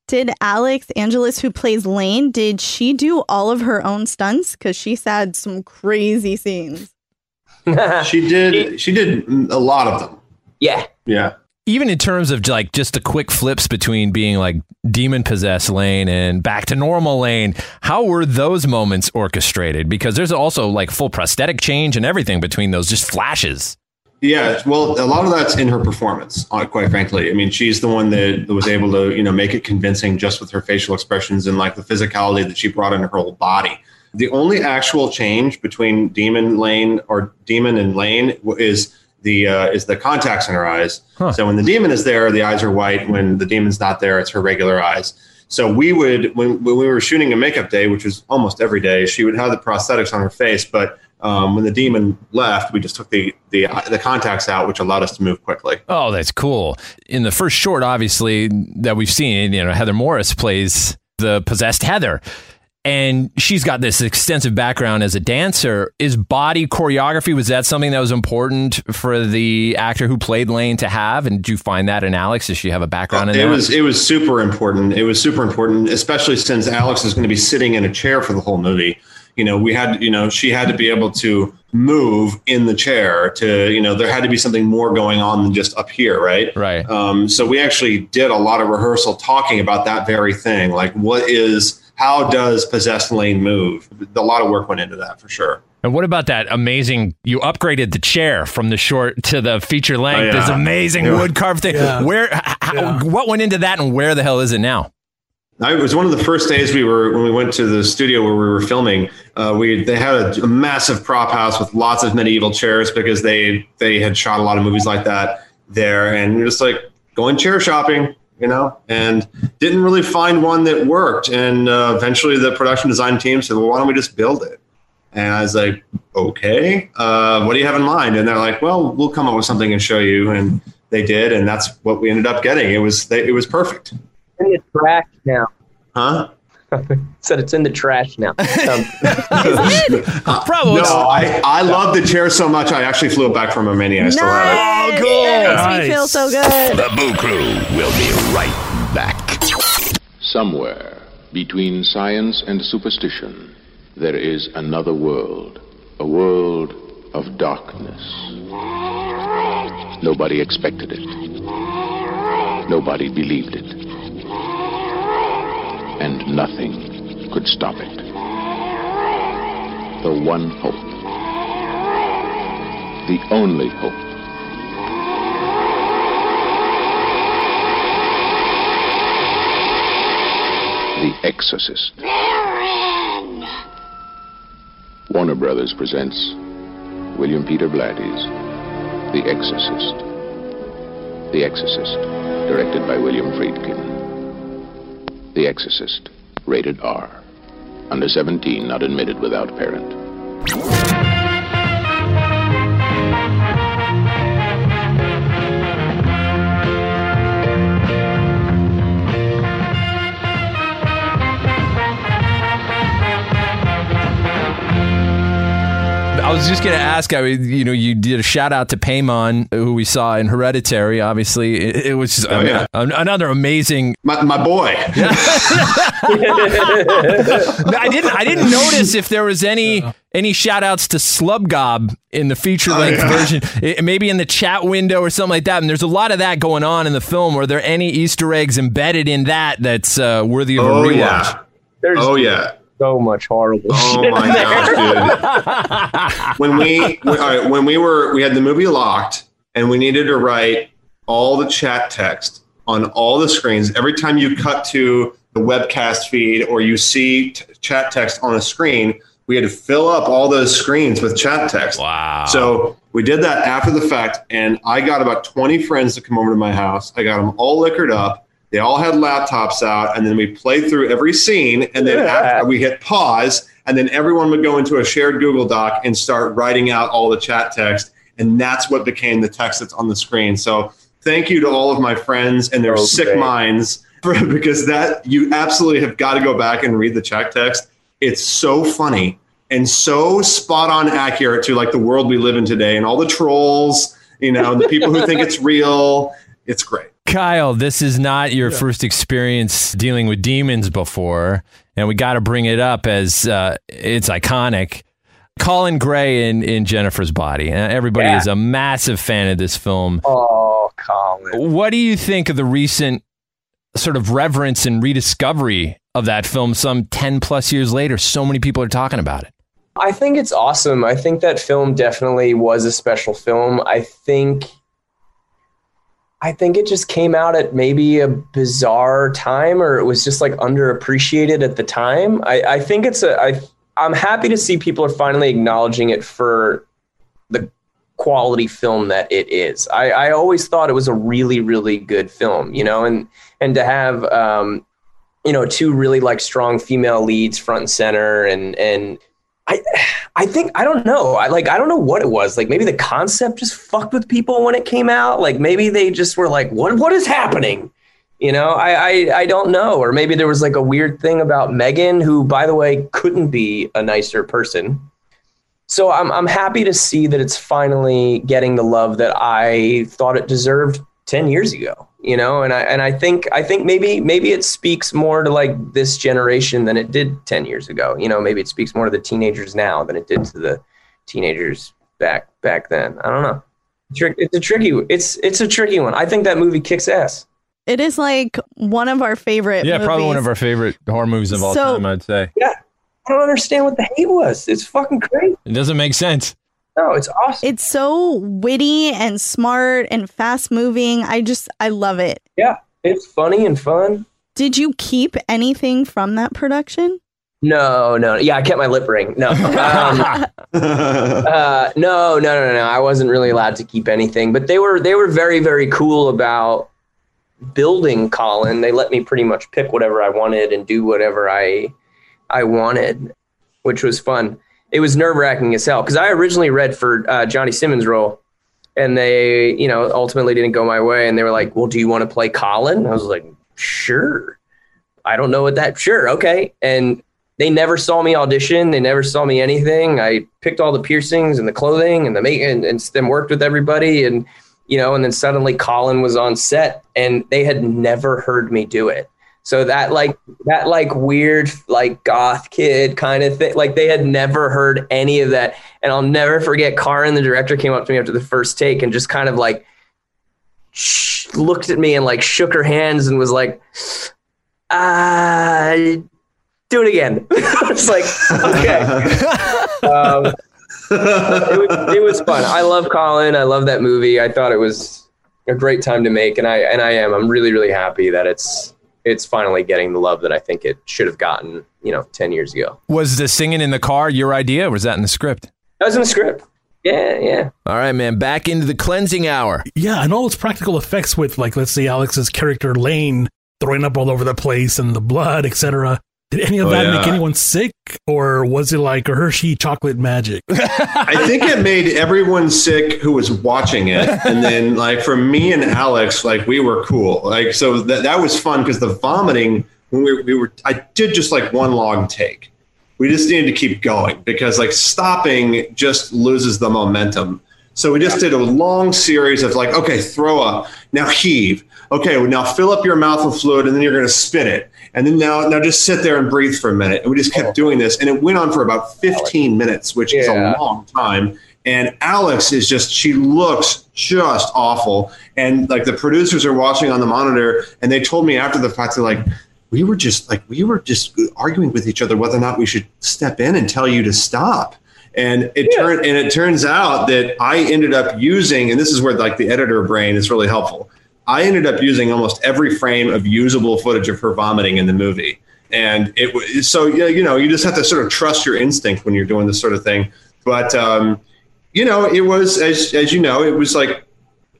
[SPEAKER 6] Did Alix Angelis, who plays Lane, did she do all of her own stunts? Because she's had some crazy scenes.
[SPEAKER 8] She did. She did a lot of them.
[SPEAKER 9] yeah
[SPEAKER 8] Yeah.
[SPEAKER 7] Even in terms of like just the quick flips between being like demon possessed lane and back to normal lane how were those moments orchestrated because there's also like full prosthetic change and everything between those just flashes
[SPEAKER 8] Yeah, well, a lot of that's in her performance. uh, Quite frankly, I mean, she's the one that was able to, you know, make it convincing just with her facial expressions and like the physicality that she brought into her whole body. The only actual change between Demon Lane or Demon and Lane is the uh, is the contacts in her eyes. So when the demon is there, the eyes are white. When the demon's not there, it's her regular eyes. So we would when, when we were shooting a makeup day, which was almost every day, she would have the prosthetics on her face, but um, when the demon left, we just took the, the the contacts out, which allowed us to move quickly.
[SPEAKER 7] Oh, that's cool. In the first short, obviously, that we've seen, you know, Heather Morris plays the possessed Heather. And she's got this extensive background as a dancer. Is body choreography, was that something that was important for the actor who played Lane to have? And did you find that in Alix? Does she have a background in
[SPEAKER 8] It
[SPEAKER 7] that?
[SPEAKER 8] was it was super important. It was super important, especially since Alix is going to be sitting in a chair for the whole movie. You know, we had you know she had to be able to move in the chair. To you know, there had to be something more going on than just up here, right?
[SPEAKER 7] Right.
[SPEAKER 8] Um, so we actually did a lot of rehearsal talking about that very thing. Like, what is how does possessed lane move? A lot of work went into that for sure.
[SPEAKER 7] And what about that amazing? You upgraded the chair from the short to the feature length.
[SPEAKER 8] Oh, yeah.
[SPEAKER 7] This amazing
[SPEAKER 8] Yeah.
[SPEAKER 7] wood carved thing.
[SPEAKER 5] Yeah.
[SPEAKER 7] Where? h- h- What went into that, and where the hell is it now?
[SPEAKER 8] I, it was one of the first days we were when we went to the studio where we were filming. Uh, we they had a, a massive prop house with lots of medieval chairs because they they had shot a lot of movies like that there, and we were just like going chair shopping, you know, and didn't really find one that worked. And uh, eventually, the production design team said, "Well, why don't we just build it?" And I was like, "Okay, uh, what do you have in mind?" And they're like, "Well, we'll come up with something and show you." And they did, and that's what we ended up getting. It was they, it was perfect,
[SPEAKER 9] the trash now.
[SPEAKER 8] huh?
[SPEAKER 9] Said it's in the trash now. Um,
[SPEAKER 7] Probably.
[SPEAKER 8] No, I, I love the chair so much. I actually flew it back from Romania. I still have
[SPEAKER 6] Nice.
[SPEAKER 7] Oh, cool.
[SPEAKER 6] That makes me feel so good.
[SPEAKER 4] The Boo Crew will be right back.
[SPEAKER 10] Somewhere between science and superstition, there is another world, a world of darkness. Nobody expected it. Nobody believed it. And nothing could stop it. The one hope. The only hope. The Exorcist. Baron! Warner Brothers presents William Peter Blatty's The Exorcist. The Exorcist, directed by William Friedkin. The Exorcist, rated R. Under 17, not admitted without parent.
[SPEAKER 7] I was just going to ask. I mean, you know, you did a shout out to Paimon, who we saw in Hereditary. Obviously, it, it was just,
[SPEAKER 8] Oh, yeah.
[SPEAKER 7] an- another amazing.
[SPEAKER 8] My, my boy.
[SPEAKER 7] I didn't. I didn't notice if there was any any shout outs to Slubgob in the feature length
[SPEAKER 8] Oh, yeah.
[SPEAKER 7] version. It- maybe in the chat window or something like that. And there's a lot of that going on in the film. Were there any Easter eggs embedded in that that's uh, worthy of a
[SPEAKER 8] Oh
[SPEAKER 7] rewatch?
[SPEAKER 8] yeah.
[SPEAKER 9] there's
[SPEAKER 8] Oh yeah.
[SPEAKER 9] So much horrible
[SPEAKER 8] Oh
[SPEAKER 9] shit
[SPEAKER 8] my
[SPEAKER 9] in there.
[SPEAKER 8] gosh, dude. when we when, all right, when we were we had the movie locked and we needed to write all the chat text on all the screens every time you cut to the webcast feed or you see t- chat text on a screen we had to fill up all those screens with chat text
[SPEAKER 7] Wow.
[SPEAKER 8] so we did that after the fact, and I got about 20 friends to come over to my house. I got them all liquored up. They all had laptops out, and then we played through every scene, and then
[SPEAKER 9] Yeah.
[SPEAKER 8] after we hit pause, and then everyone would go into a shared Google Doc and start writing out all the chat text, and that's what became the text that's on the screen. So thank you to all of my friends and their
[SPEAKER 9] Oh,
[SPEAKER 8] sick minds for, because that you absolutely have got to go back and read the chat text. It's so funny and so spot on accurate to like the world we live in today and all the trolls, you know, the people who think it's real. It's great.
[SPEAKER 7] Kyle, this is not your first experience dealing with demons before, and we got to bring it up as uh, it's iconic. Colin Gray in, in Jennifer's Body. Uh, everybody
[SPEAKER 9] Yeah.
[SPEAKER 7] is a massive fan of this film.
[SPEAKER 9] Oh, Colin.
[SPEAKER 7] What do you think of the recent sort of reverence and rediscovery of that film some 10 plus years later? So many people are talking about it.
[SPEAKER 9] I think it's awesome. I think that film definitely was a special film. I think I think it just came out at maybe a bizarre time or it was just like underappreciated at the time. I, I think it's a I I'm happy to see people are finally acknowledging it for the quality film that it is. I, I always thought it was a really, really good film, you know, and and to have um, you know, two really like strong female leads front and center and and I I think I don't know. I like I don't know what it was. Like maybe the concept just fucked with people when it came out. Like maybe they just were like, what what is happening? You know, I, I I don't know. Or maybe there was like a weird thing about Megan, who by the way couldn't be a nicer person. So I'm I'm happy to see that it's finally getting the love that I thought it deserved 10 years ago. You know, and I and I think I think maybe maybe it speaks more to like this generation than it did 10 years ago. You know, maybe it speaks more to the teenagers now than it did to the teenagers back back then. I don't know. It's a tricky it's it's a tricky one. I think that movie kicks ass.
[SPEAKER 6] It is like one of our favorite.
[SPEAKER 7] Yeah, probably one of our favorite horror movies of all
[SPEAKER 6] So-
[SPEAKER 7] time, I'd say.
[SPEAKER 9] Yeah. I don't understand what the hate was. It's fucking crazy.
[SPEAKER 7] It doesn't make sense.
[SPEAKER 9] No, it's awesome.
[SPEAKER 6] It's so witty and smart and fast moving. I just I love it.
[SPEAKER 9] Yeah, it's funny and fun.
[SPEAKER 6] Did you keep anything from that production?
[SPEAKER 9] No, no. Yeah, I kept my lip ring. No. Um, uh, no, no, no, no. I wasn't really allowed to keep anything, but they were they were very very cool about building Colin. They let me pretty much pick whatever I wanted and do whatever I I wanted, which was fun. It was nerve wracking as hell because I originally read for uh, Johnny Simmons' role, and they you know ultimately didn't go my way, and they were like, "Well, do you want to play Colin?" I was like, "Sure." I don't know what that. Sure, okay, and they never saw me audition. They never saw me anything. I picked all the piercings and the clothing and the make and, and then worked with everybody and you know, and then suddenly Colin was on set and they had never heard me do it. So that like that like weird like goth kid kind of thing, like they had never heard any of that. And I'll never forget Karyn, the director, came up to me after the first take and just kind of like sh- looked at me and like shook her hands and was like, uh, do it again. it's like, okay. um, it, was, it was fun. I love Colin. I love that movie. I thought it was a great time to make, and I and I am. I'm really really happy that it's it's finally getting the love that I think it should have gotten. You know, ten years ago.
[SPEAKER 7] Was the singing in the car your idea or was that in the script?
[SPEAKER 9] That was in the script. Yeah, yeah.
[SPEAKER 7] All right, man. Back into the cleansing hour.
[SPEAKER 5] Yeah, and all its practical effects with, like, let's say Alix's character Lane throwing up all over the place and the blood, etc. Did any of
[SPEAKER 8] Oh,
[SPEAKER 5] that
[SPEAKER 8] yeah.
[SPEAKER 5] make anyone sick, or was it like a Hershey chocolate magic?
[SPEAKER 8] I think it made everyone sick who was watching it. And then like for me and Alix, like we were cool. Like so that that was fun because the vomiting when we, we were I did just like one long take. We just needed to keep going because like stopping just loses the momentum. So we just did a long series of like, okay, throw up, now heave. Okay, well, now fill up your mouth with fluid and then you're gonna spit it. And then now now just sit there and breathe for a minute. And we just kept oh. doing this. And it went on for about 15 minutes, which is a long time. And Alix is just, she looks just awful. And like the producers are watching on the monitor and they told me after the fact, they're like, we were just like, we were just arguing with each other whether or not we should step in and tell you to stop. And it turned, and it turns out that I ended up using, and this is where like the editor brain is really helpful. I ended up using almost every frame of usable footage of her vomiting in the movie. And it was so, yeah, you know, you just have to sort of trust your instinct when you're doing this sort of thing. But, um, you know, it was, as, as you know, it was like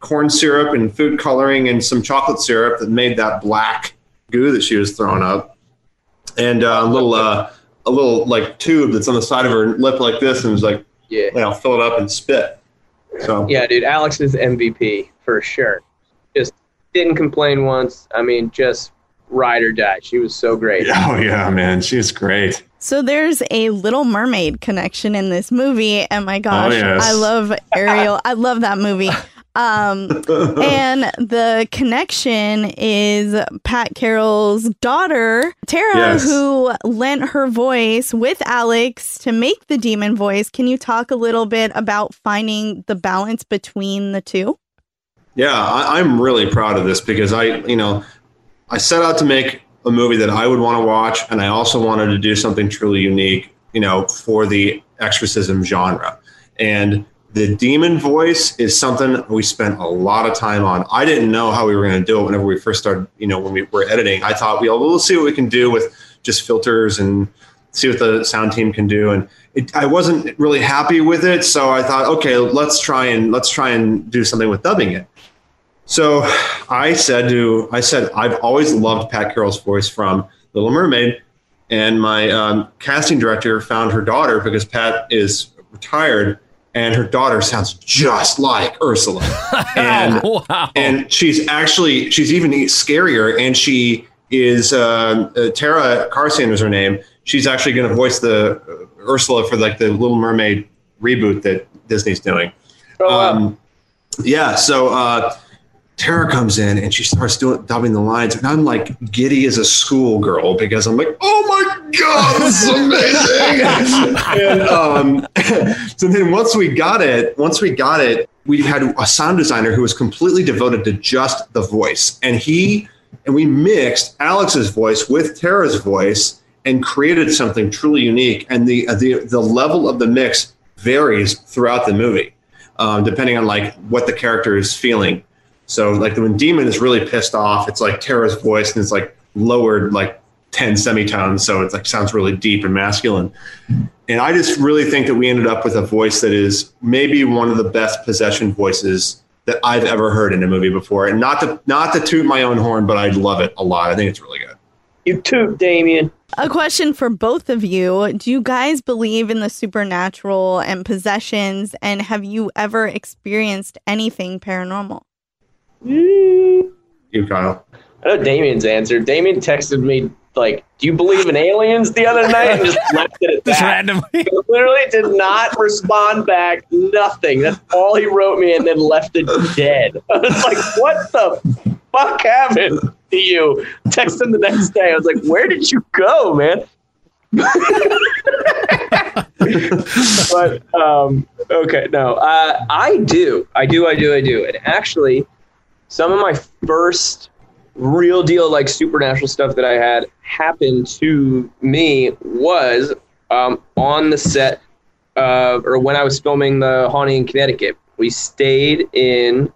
[SPEAKER 8] corn syrup and food coloring and some chocolate syrup that made that black goo that she was throwing up. And uh, a little, uh, a little like tube that's on the side of her lip like this and was like,
[SPEAKER 9] Yeah.
[SPEAKER 8] you know, fill it up and spit. So,
[SPEAKER 9] Yeah, dude. Alix is MVP for sure. Just didn't complain once. I mean, just ride or die. She was so great.
[SPEAKER 8] oh yeah, man, she's great.
[SPEAKER 6] So there's a Little Mermaid connection in this movie, and my gosh,
[SPEAKER 8] Oh, yes.
[SPEAKER 6] I love Ariel. I love that movie. Um, and the connection is Pat Carroll's daughter, Tara,
[SPEAKER 8] Yes.
[SPEAKER 6] who lent her voice with Alix to make the demon voice. Can you talk a little bit about finding the balance between the two?
[SPEAKER 8] Yeah, I, I'm really proud of this because I, you know, I set out to make a movie that I would want to watch, and I also wanted to do something truly unique, you know, for the exorcism genre. And the demon voice is something we spent a lot of time on. I didn't know how we were going to do it whenever we first started, you know, when we were editing. I thought, well, we'll see what we can do with just filters and see what the sound team can do. And it, I wasn't really happy with it, so I thought, okay, let's try and let's try and do something with dubbing it. So I said to I said I've always loved Pat Carroll's voice from Little Mermaid, and my um, casting director found her daughter because Pat is retired, and her daughter sounds just like Ursula, and
[SPEAKER 7] wow.
[SPEAKER 8] and she's actually she's even scarier, and she is um, uh, Tara Karsian is her name. She's actually going to voice the uh, Ursula for like the Little Mermaid reboot that Disney's doing. Um, yeah, so uh, Tara comes in and she starts doing dubbing the lines, and I'm like giddy as a schoolgirl because I'm like, oh my god, this is amazing! and um, so then once we got it, once we got it, we had a sound designer who was completely devoted to just the voice, and he and we mixed Alix's voice with Tara's voice and created something truly unique. And the the the level of the mix varies throughout the movie, um, depending on like what the character is feeling. So like when Demon is really pissed off, it's like Tara's voice and it's like lowered like 10 semitones. So it's like sounds really deep and masculine. And I just really think that we ended up with a voice that is maybe one of the best possession voices that I've ever heard in a movie before. And not to not to toot my own horn, but I love it a lot. I think it's really good.
[SPEAKER 9] You toot, Damien.
[SPEAKER 6] A question for both of you. Do you guys believe in the supernatural and possessions? And have you ever experienced anything paranormal?
[SPEAKER 9] Mm,
[SPEAKER 8] You, Kyle.
[SPEAKER 9] I know Damien's answer. Damien texted me like, "Do you believe in aliens?" the other night and just left it at
[SPEAKER 7] Just
[SPEAKER 9] that.
[SPEAKER 7] randomly.
[SPEAKER 9] He literally did not respond back. Nothing. That's all he wrote me, and then left it dead. I was like, "What the fuck happened to you?" Text him the next day. I was like, "Where did you go, man?" but um, okay, no, uh, I do, I do, I do, I do, and actually, some of my first real deal like supernatural stuff that I had happen to me was um, on the set uh, or when I was filming the Haunting in Connecticut. We stayed in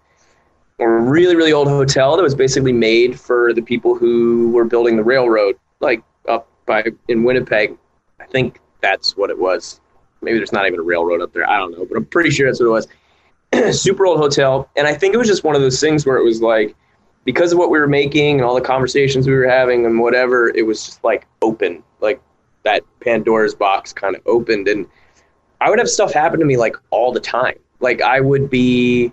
[SPEAKER 9] a really really old hotel that was basically made for the people who were building the railroad, like up by in Winnipeg. I think that's what it was. Maybe there's not even a railroad up there. I don't know, but I'm pretty sure that's what it was. Super old hotel, and I think it was just one of those things where it was like because of what we were making and all the conversations we were having and whatever, it was just like open, like that Pandora's box kind of opened. And I would have stuff happen to me like all the time. Like I would be,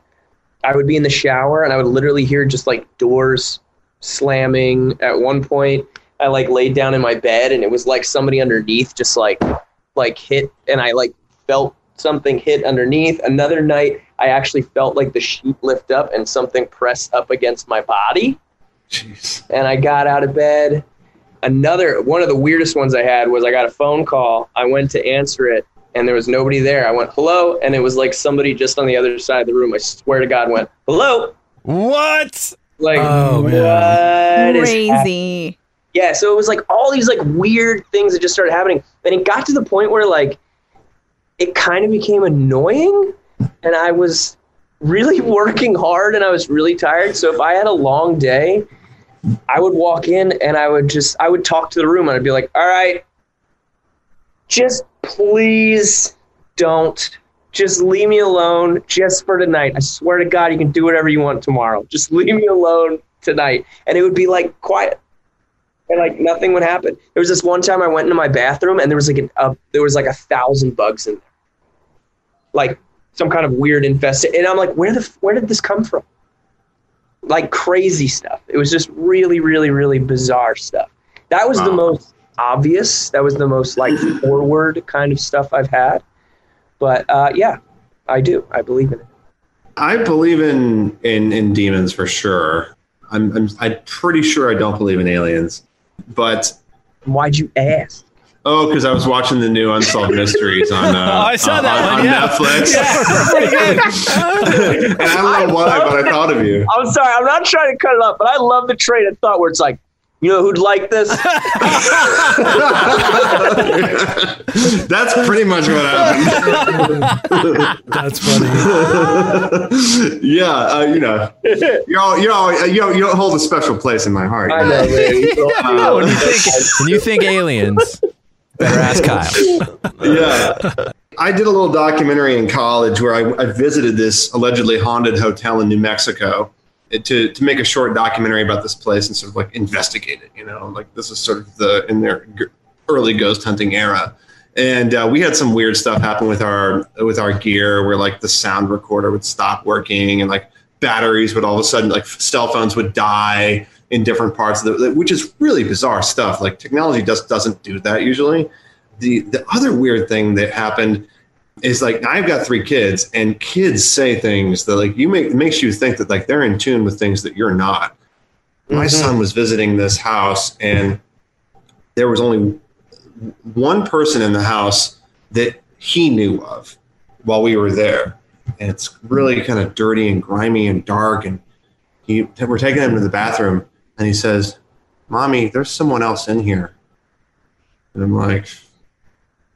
[SPEAKER 9] I would be in the shower and I would literally hear just like doors slamming. At one point, I like laid down in my bed and it was like somebody underneath just like, like hit, and I like felt something hit underneath. Another night, I actually felt like the sheet lift up and something press up against my body.
[SPEAKER 8] Jeez.
[SPEAKER 9] And I got out of bed. Another one of the weirdest ones I had was I got a phone call. I went to answer it and there was nobody there. I went, hello. And it was like somebody just on the other side of the room. I swear to God, went, hello.
[SPEAKER 7] What?
[SPEAKER 9] Like,
[SPEAKER 5] Oh,
[SPEAKER 9] what
[SPEAKER 5] man.
[SPEAKER 9] is happening?
[SPEAKER 6] Crazy.
[SPEAKER 9] Yeah, so it was like all these like weird things that just started happening. And it got to the point where like it kind of became annoying and I was really working hard and I was really tired. So if I had a long day, I would walk in and I would just I would talk to the room and I'd be like, "All right, just please don't just leave me alone just for tonight. I swear to God, you can do whatever you want tomorrow. Just leave me alone tonight." And it would be like quiet and like nothing would happen. There was this one time I went into my bathroom and there was like an, a there was like a thousand bugs in there, like some kind of weird infestation. And I'm like, where the where did this come from? Like crazy stuff. It was just really, really, really bizarre stuff. That was the most obvious. That was the most like forward kind of stuff I've had. But uh, yeah, I do. I believe in it.
[SPEAKER 8] I believe in in in demons for sure. I'm I'm I'm pretty sure I don't believe in aliens, but
[SPEAKER 9] Why'd you ask?
[SPEAKER 8] Oh, because I was watching the new Unsolved Mysteries on uh,
[SPEAKER 7] Oh, I saw that
[SPEAKER 8] on,
[SPEAKER 7] one,
[SPEAKER 8] on
[SPEAKER 7] yeah.
[SPEAKER 8] Netflix. and I don't know why, but I thought of you.
[SPEAKER 9] I'm sorry, I'm not trying to cut it up, but I love the train of thought where it's like, you know who'd like this?
[SPEAKER 8] That's pretty much what happened.
[SPEAKER 5] That's funny.
[SPEAKER 8] yeah, uh, you know, you're all, you're all, you don't, you don't hold a special place in my heart.
[SPEAKER 9] I know, man.
[SPEAKER 8] Uh,
[SPEAKER 7] when you think when you think aliens, better ask Kyle.
[SPEAKER 8] yeah. I did a little documentary in college where I, I visited this allegedly haunted hotel in New Mexico to, to make a short documentary about this place and sort of like investigate it. You know, like this is sort of the in their early ghost hunting era. And uh, we had some weird stuff happen with our with our gear, where like the sound recorder would stop working, and like batteries would all of a sudden like cell phones would die in different parts of the, which is really bizarre stuff. Like technology just doesn't do that usually. The the other weird thing that happened is like I've got three kids, and kids say things that like you make makes you think that like they're in tune with things that you're not. My mm-hmm. son was visiting this house, and there was only one person in the house that he knew of while we were there, and it's really kind of dirty and grimy and dark. And he, we're taking him to the bathroom, and he says, "Mommy, there's someone else in here." And I'm like,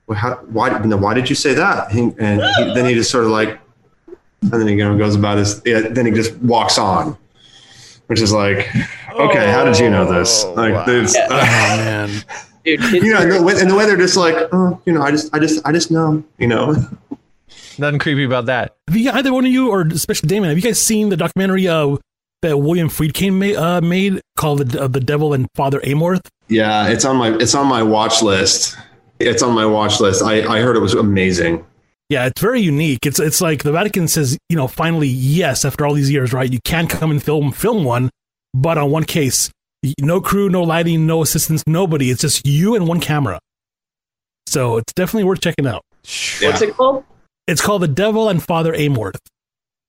[SPEAKER 8] well, how, why, no, why did you say that? He, and he, then he just sort of like, and then he you know, goes about his, yeah, then he just walks on, which is like, okay, how did you know this? Like, there's,
[SPEAKER 5] Oh man.
[SPEAKER 9] Dude,
[SPEAKER 8] you know, and the, way, and the way they're just like, oh, you know, I just, I just, I just know, you know.
[SPEAKER 7] Nothing creepy about that.
[SPEAKER 5] Have you, either one of you, or especially Damien, have you guys seen the documentary uh, that William Friedkin ma- uh, made called the, uh, "The Devil and Father Amorth"?
[SPEAKER 8] Yeah, it's on my, it's on my watch list. It's on my watch list. I, I heard it was amazing.
[SPEAKER 5] Yeah, it's very unique. It's it's like the Vatican says, you know, finally, yes, after all these years, right? You can come and film film one, but on one case, no crew, no lighting, no assistants, nobody. It's just you and one camera. So it's definitely worth checking out.
[SPEAKER 9] What's it called?
[SPEAKER 5] It's called The Devil and Father Amorth.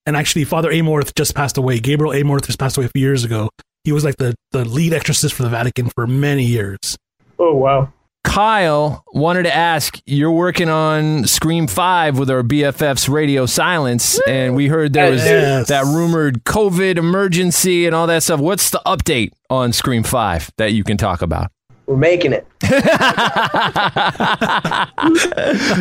[SPEAKER 5] And actually, Father Amorth just passed away. Gabriel Amorth just passed away a few years ago. He was like the, the lead exorcist for the Vatican for many years.
[SPEAKER 9] Oh wow.
[SPEAKER 7] Kyle wanted to ask, you're working on Scream 5 with our BFFs Radio Silence, and we heard there was
[SPEAKER 5] Yes.
[SPEAKER 7] that rumored COVID emergency and all that stuff. What's the update on Scream 5 that you can talk about?
[SPEAKER 9] We're making it.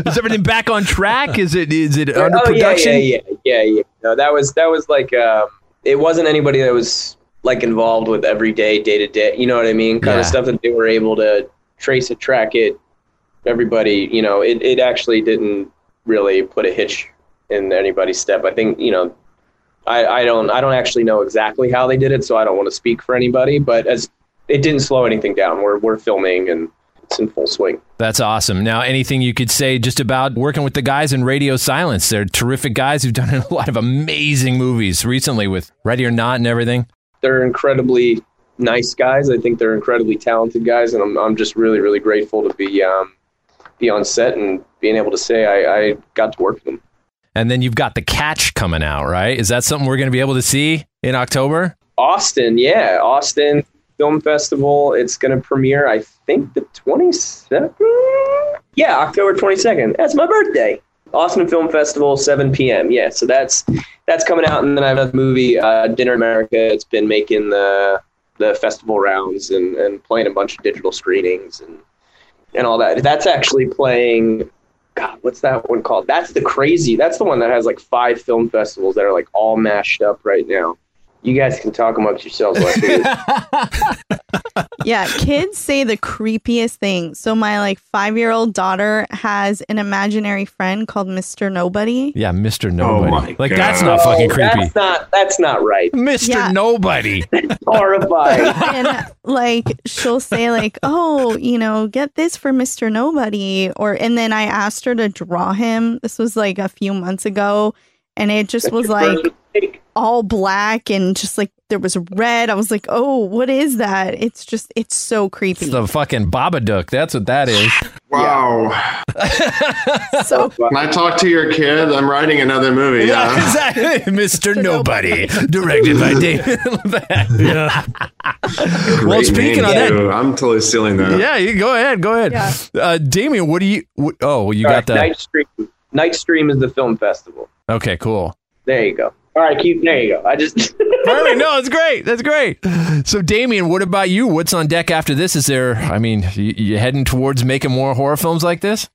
[SPEAKER 7] Is everything back on track? Is it is it under
[SPEAKER 9] oh,
[SPEAKER 7] production?
[SPEAKER 9] Yeah, yeah, yeah, yeah, yeah. No, that was that was like um, it wasn't anybody that was like involved with everyday, day to day. You know what I mean? Kind
[SPEAKER 7] Yeah.
[SPEAKER 9] of stuff that they were able to trace it, track it. Everybody, you know, it, it actually didn't really put a hitch in anybody's step. I think you know, I, I don't I don't actually know exactly how they did it, so I don't want to speak for anybody. But as it didn't slow anything down. We're we're filming and it's in full swing.
[SPEAKER 7] That's awesome. Now, anything you could say just about working with the guys in Radio Silence? They're terrific guys who've done a lot of amazing movies recently with Ready or Not and everything.
[SPEAKER 9] they're incredibly nice guys. I think they're incredibly talented guys, and I'm I'm just really really grateful to be um, be on set and being able to say I, I got to work with them.
[SPEAKER 7] And then you've got The Catch coming out, right? Is that something we're going to be able to see in October?
[SPEAKER 9] Austin, yeah, Austin Film Festival. It's going to premiere, I think, the 27th. Yeah, October 22nd. That's my birthday. Austin Film Festival, 7 p.m. Yeah, so that's that's coming out, and then I have another movie, uh, Dinner America. It's been making the the festival rounds and, and playing a bunch of digital screenings and and all that. That's actually playing. God, what's that one called? That's the crazy. That's the one that has like five film festivals that are like all mashed up right now. You guys can talk amongst yourselves. Like
[SPEAKER 6] yeah, kids say the creepiest things. So my like five year old daughter has an imaginary friend called Mr. Nobody.
[SPEAKER 7] Yeah, Mr. Oh nobody.
[SPEAKER 8] my
[SPEAKER 7] like
[SPEAKER 8] God.
[SPEAKER 7] that's not fucking
[SPEAKER 9] Oh,
[SPEAKER 7] creepy.
[SPEAKER 9] That's not. That's not right.
[SPEAKER 7] Mr.
[SPEAKER 6] Yeah.
[SPEAKER 7] Nobody.
[SPEAKER 9] Horrifying.
[SPEAKER 6] and like she'll say like oh you know get this for mr nobody or and then i asked her to draw him this was like a few months ago and it just
[SPEAKER 9] That's
[SPEAKER 6] was like all black and just like there was red. I was like, oh, what is that? It's just it's so creepy.
[SPEAKER 7] It's the fucking Babadook. That's what that is.
[SPEAKER 8] Wow.
[SPEAKER 6] so
[SPEAKER 8] Can I talk to your kid? I'm writing another movie.
[SPEAKER 7] Yeah,
[SPEAKER 8] Yeah.
[SPEAKER 7] exactly. Mr. Nobody, directed by David LeVeck.
[SPEAKER 5] Yeah.
[SPEAKER 7] Well, speaking
[SPEAKER 8] name,
[SPEAKER 7] of that.
[SPEAKER 8] I'm totally stealing that.
[SPEAKER 7] yeah, you go ahead, go ahead.
[SPEAKER 6] Yeah.
[SPEAKER 7] Uh, Damien, what do you? What, oh, you
[SPEAKER 9] All
[SPEAKER 7] got
[SPEAKER 9] right,
[SPEAKER 7] that?
[SPEAKER 9] Night Stream. Night Stream is the film festival.
[SPEAKER 7] Okay, cool.
[SPEAKER 9] There you go. All right, keep. There you go. I just.
[SPEAKER 7] Perfect. No, it's great. That's great. So, Damien, what about you? What's on deck after this? Is there? I mean, you, you heading towards making more horror films like this?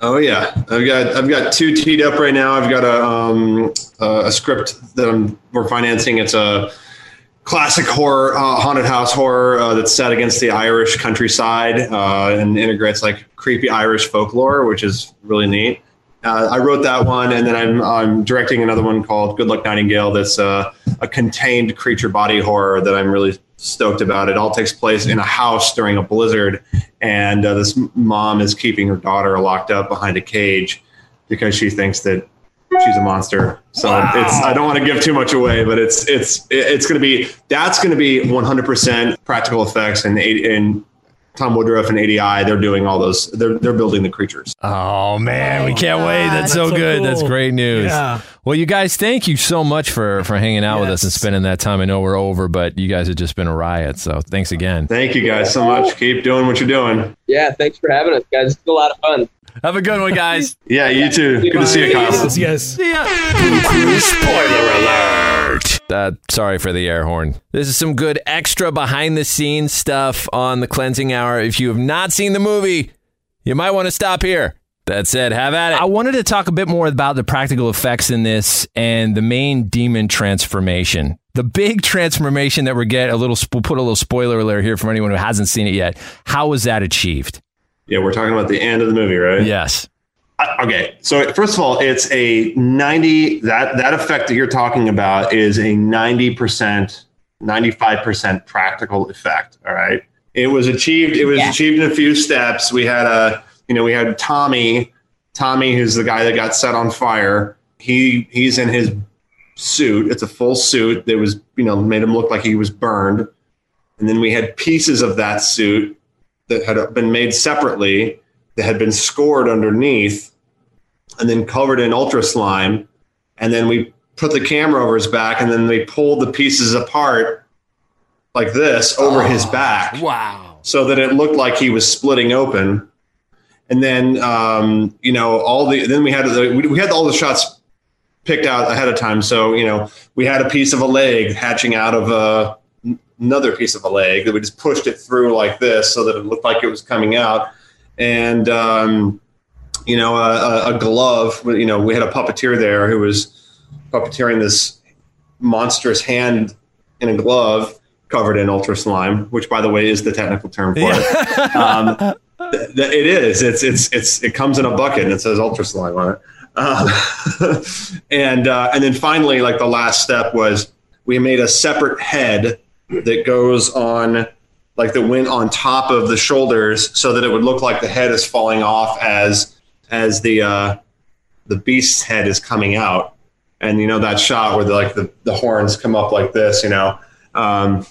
[SPEAKER 8] Oh yeah, I've got I've got two teed up right now. I've got a um, uh, a script that I'm we're financing. It's a classic horror, uh, haunted house horror uh, that's set against the Irish countryside uh, and integrates like creepy Irish folklore, which is really neat. Uh, I wrote that one, and then I'm I'm directing another one called Good Luck Nightingale. That's uh, a contained creature body horror that I'm really stoked about. It all takes place in a house during a blizzard, and uh, this mom is keeping her daughter locked up behind a cage because she thinks that she's a monster. So it's I don't want to give too much away, but it's it's it's going to be that's going to be 100% practical effects and and Tom Woodruff and ADI they're doing all those they're they're building the creatures.
[SPEAKER 7] Oh man, we oh, can't
[SPEAKER 6] God.
[SPEAKER 7] wait. That's, so
[SPEAKER 5] That's so
[SPEAKER 7] good. That's great news.
[SPEAKER 5] Yeah.
[SPEAKER 7] Well, you guys, thank you so much for for hanging out with us and spending that time. I know we're over, but you guys have just been a riot. So thanks again.
[SPEAKER 8] Thank you guys so much. Keep doing what you're doing.
[SPEAKER 9] yeah, thanks for having us, guys. It's a lot of fun.
[SPEAKER 7] Have a good one, guys.
[SPEAKER 8] Yeah, you too. Good to see you, Kyle.
[SPEAKER 5] See you guys.
[SPEAKER 4] Spoiler alert!
[SPEAKER 7] Uh, sorry for the air horn. This is some good extra behind the scenes stuff on the cleansing hour. If you have not seen the movie, you might want to stop here. That said, have at it. I wanted to talk a bit more about the practical effects in this and the main demon transformation. The big transformation that we get, a little, we'll put a little spoiler alert here for anyone who hasn't seen it yet. How was that achieved?
[SPEAKER 8] Yeah, we're talking about the end of the movie, right?
[SPEAKER 7] Yes.
[SPEAKER 8] Okay, so first of all, it's a ninety that that effect that you're talking about is a ninety percent, ninety five percent practical effect. All right, it was achieved. It was
[SPEAKER 9] Yeah.
[SPEAKER 8] achieved in a few steps. We had a, you know, we had Tommy, Tommy, who's the guy that got set on fire. He he's in his suit. It's a full suit that was, you know, made him look like he was burned. And then we had pieces of that suit that had been made separately that had been scored underneath and then covered in ultra slime. And then we put the camera over his back and then they pulled the pieces apart like this over his back
[SPEAKER 7] Wow.
[SPEAKER 8] so that it looked like he was splitting open. And then, um, you know, all the, then we had, the, we, we had all the shots picked out ahead of time. So, you know, we had a piece of a leg hatching out of a, another piece of a leg that we just pushed it through like this so that it looked like it was coming out. And, um, you know, a, a- glove, you know, we had a puppeteer there who was puppeteering this monstrous hand in a glove covered in ultra slime, which by the way is the technical term for it. Um, th- th- it is. It's it's it's it comes in a bucket and it says ultra slime on it. Um, and uh, and then finally, like the last step was we made a separate head that goes on like that went on top of the shoulders so that it would look like the head is falling off as as the uh, the beast's head is coming out. And you know that shot where the, like the, the horns come up like this, you know. Um,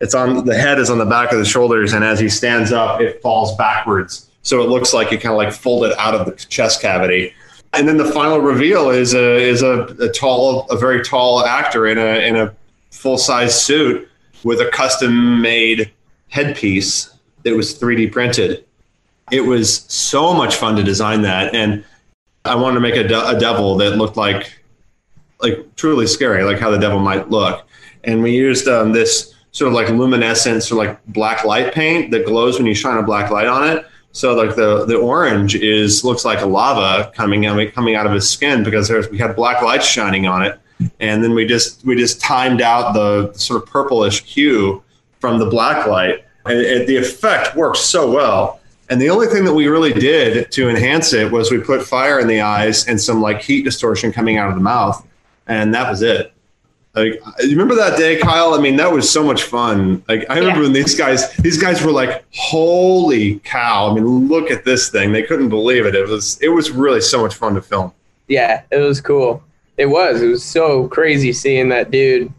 [SPEAKER 8] it's on the head is on the back of the shoulders, and as he stands up, it falls backwards. So it looks like it kind of like folded out of the chest cavity. And then the final reveal is a is a, a tall, a very tall actor in a in a full size suit with a custom made headpiece that was 3D printed. It was so much fun to design that, and I wanted to make a, de- a devil that looked like like truly scary, like how the devil might look. And we used um, this sort of like luminescence or like black light paint that glows when you shine a black light on it. So like the the orange is looks like lava coming out coming out of his skin because there's we had black lights shining on it, and then we just we just timed out the sort of purplish hue from the black light, and it, the effect worked so well. And the only thing that we really did to enhance it was we put fire in the eyes and some like heat distortion coming out of the mouth, and that was it. Like, you remember that day, Kyle? I mean, that was so much fun. Like, I remember
[SPEAKER 9] Yeah.
[SPEAKER 8] when these guys, these guys were like, "Holy cow!" I mean, look at this thing. They couldn't believe it. It was, it was really so much fun to film.
[SPEAKER 9] Yeah, it was cool. It was. It was so crazy seeing that dude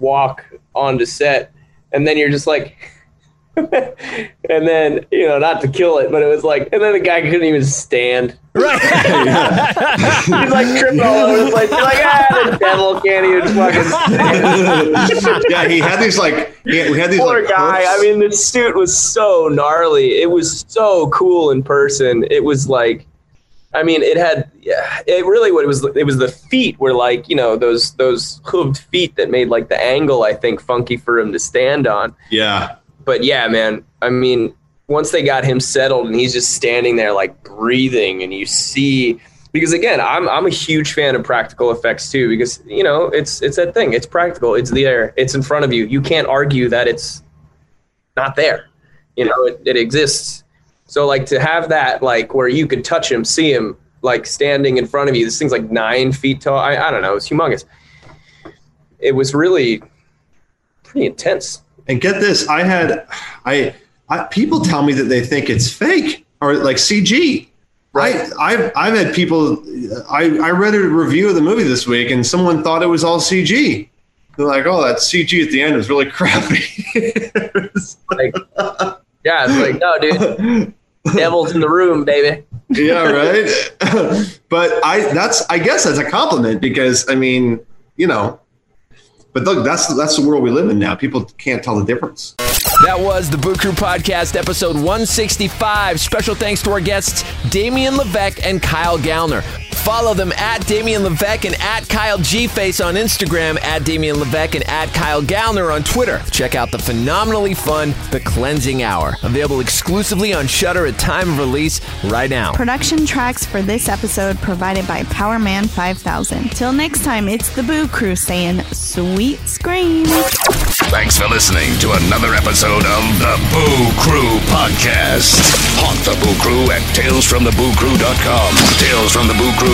[SPEAKER 9] walk onto set, and then you're just like, and then you know, not to kill it, but it was like, and then the guy couldn't even stand.
[SPEAKER 7] Right.
[SPEAKER 9] He's like tripping all over the place. You're like, ah, the devil can't even fucking stand.
[SPEAKER 8] yeah, he had these like he had, we had these
[SPEAKER 9] Poor
[SPEAKER 8] like
[SPEAKER 9] guy.
[SPEAKER 8] hoofs.
[SPEAKER 9] I mean, the suit was so gnarly. It was so cool in person. It was like, I mean, it had. Yeah, it really what it was. It was the feet were like you know those those hooved feet that made like the angle I think funky for him to stand on.
[SPEAKER 8] yeah.
[SPEAKER 9] But yeah, man. I mean, once they got him settled and he's just standing there like breathing, and you see. Because again, I'm I'm a huge fan of practical effects too. Because you know, it's it's that thing. It's practical. It's there. It's in front of you. You can't argue that it's not there. You know, it, it exists. So like to have that like where you could touch him, see him like standing in front of you. This thing's like nine feet tall. I, I don't know. It's humongous. It was really pretty intense.
[SPEAKER 8] And get this, I had I, I people tell me that they think it's fake or like CG. Right. I've I've had people I, I read a review of the movie this week and someone thought it was all CG. They're like, oh, that CG at the end was really crappy.
[SPEAKER 9] Like, yeah, it's like no, dude. Devil's in the room, baby.
[SPEAKER 8] yeah, right. but I that's I guess that's a compliment because I mean, you know, but look, that's that's the world we live in now. People can't tell the difference.
[SPEAKER 7] That was the Boo Crew Podcast, episode 165. Special thanks to our guests, Damien LeVeck and Kyle Gallner. Follow them at Damien LeVeck and at Kyle G Face on Instagram, at Damien LeVeck and at Kyle Gallner on Twitter. Check out the phenomenally fun The Cleansing Hour, available exclusively on Shudder at time of release right now.
[SPEAKER 6] Production tracks for this episode provided by Powerman 5000. Till next time, it's the Boo Crew saying sweet screams.
[SPEAKER 4] Thanks for listening to another episode of the Boo Crew Podcast. Haunt the Boo Crew at talesfromthebooCrew.com. Tales from the Boo Crew